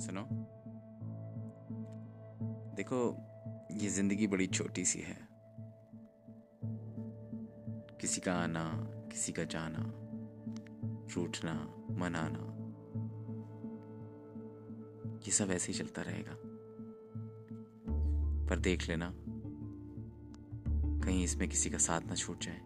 सुनो। देखो, ये ज़िंदगी बड़ी छोटी सी है। किसी का आना, किसी का जाना, रूठना, मनाना। ये सब ऐसे ही चलता रहेगा। पर देख लेना, कहीं इसमें किसी का साथ ना छूट जाए।